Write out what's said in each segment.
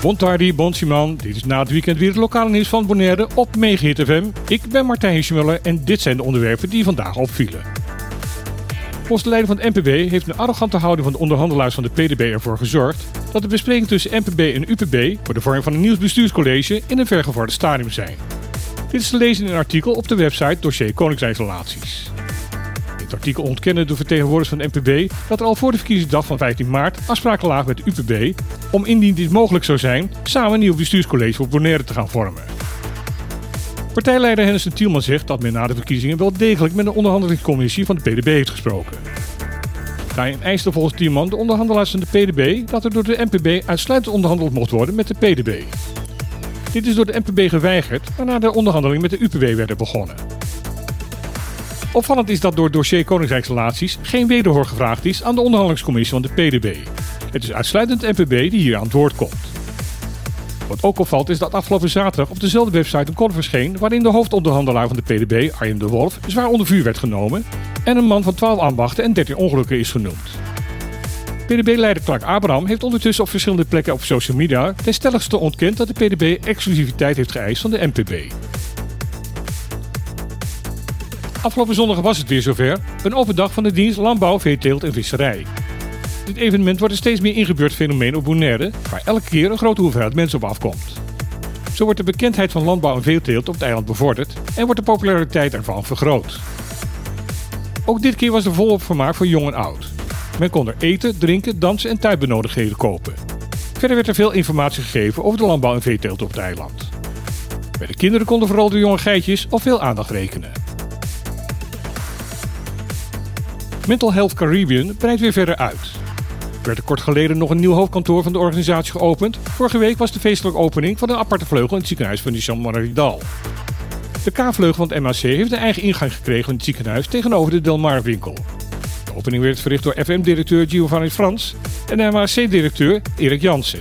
Bontardi, Bonsiman, dit is na het weekend weer het lokale nieuws van Bonaire op Megahit FM. Ik ben Martijn Schmuller en dit zijn de onderwerpen die vandaag opvielen. Volgens de leider van het NPB heeft een arrogante houding van de onderhandelaars van de PDB ervoor gezorgd dat de besprekingen tussen NPB en UPB voor de vorm van een nieuw bestuurscollege in een vergevorderd stadium zijn. Dit is te lezen in een artikel op de website dossier Koningsrijksrelaties. Het artikel ontkennen de vertegenwoordigers van de NPB dat er al voor de verkiezingsdag van 15 maart afspraken lagen met de UPB om indien dit mogelijk zou zijn, samen een nieuw bestuurscollege voor Bonaire te gaan vormen. Partijleider Hennis Tielman zegt dat men na de verkiezingen wel degelijk met de onderhandelingscommissie van de PDB heeft gesproken. Daarin eiste volgens Tielman de onderhandelaars van de PDB dat er door de NPB uitsluitend onderhandeld mocht worden met de PDB. Dit is door de NPB geweigerd, waarna de onderhandelingen met de UPB werden begonnen. Opvallend is dat door dossier Koninkrijksrelaties geen wederhoor gevraagd is aan de onderhandelingscommissie van de PDB. Het is uitsluitend de NPB die hier aan het woord komt. Wat ook opvalt is dat afgelopen zaterdag op dezelfde website een column verscheen waarin de hoofdonderhandelaar van de PDB, Arjen de Wolf, zwaar onder vuur werd genomen en een man van 12 ambachten en 13 ongelukken is genoemd. PDB-leider Clark Abraham heeft ondertussen op verschillende plekken op social media ten stelligste ontkend dat de PDB exclusiviteit heeft geëist van de NPB. Afgelopen zondag was het weer zover, een open dag van de dienst Landbouw, Veeteelt en Visserij. Dit evenement wordt een steeds meer ingebeurd fenomeen op Bonaire, waar elke keer een grote hoeveelheid mensen op afkomt. Zo wordt de bekendheid van landbouw en veeteelt op het eiland bevorderd en wordt de populariteit ervan vergroot. Ook dit keer was er volop vermaak voor jong en oud. Men kon er eten, drinken, dansen en tuinbenodigdheden kopen. Verder werd er veel informatie gegeven over de landbouw en veeteelt op het eiland. Bij de kinderen konden vooral de jonge geitjes op veel aandacht rekenen. Mental Health Caribbean breidt weer verder uit. Er werd er kort geleden nog een nieuw hoofdkantoor van de organisatie geopend. Vorige week was de feestelijke opening van een aparte vleugel in het ziekenhuis van Jean Maridal. De K-vleugel van het MAC heeft een eigen ingang gekregen in het ziekenhuis tegenover de Delmar winkel. De opening werd verricht door FM-directeur Giovanni Frans en MAC-directeur Erik Jansen.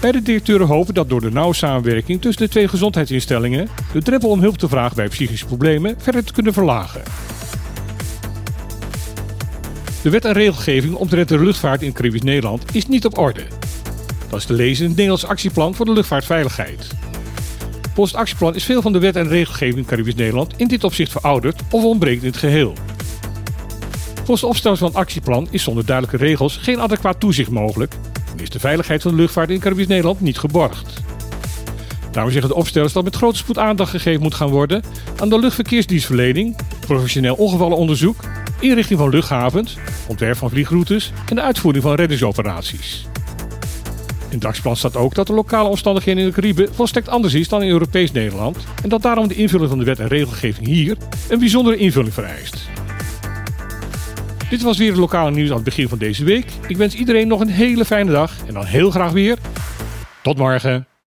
Beide directeuren hopen dat door de nauwe samenwerking tussen de twee gezondheidsinstellingen de drempel om hulp te vragen bij psychische problemen verder te kunnen verlagen. De wet en regelgeving omtrent de luchtvaart in Caribisch Nederland is niet op orde. Dat is te lezen in het Nederlands actieplan voor de luchtvaartveiligheid. Volgens het actieplan is veel van de wet en regelgeving in Caribisch Nederland in dit opzicht verouderd of ontbreekt in het geheel. Volgens de opstellers van het actieplan is zonder duidelijke regels geen adequaat toezicht mogelijk en is de veiligheid van de luchtvaart in Caribisch Nederland niet geborgd. Daarom zeggen de opstellers dat met grote spoed aandacht gegeven moet gaan worden aan de luchtverkeersdienstverlening, professioneel ongevallenonderzoek inrichting van luchthavens, ontwerp van vliegroutes en de uitvoering van reddingsoperaties. In het dagsplan staat ook dat de lokale omstandigheden in de Cariben volstrekt anders is dan in Europees Nederland en dat daarom de invulling van de wet en regelgeving hier een bijzondere invulling vereist. Dit was weer het lokale nieuws aan het begin van deze week. Ik wens iedereen nog een hele fijne dag en dan heel graag weer. Tot morgen.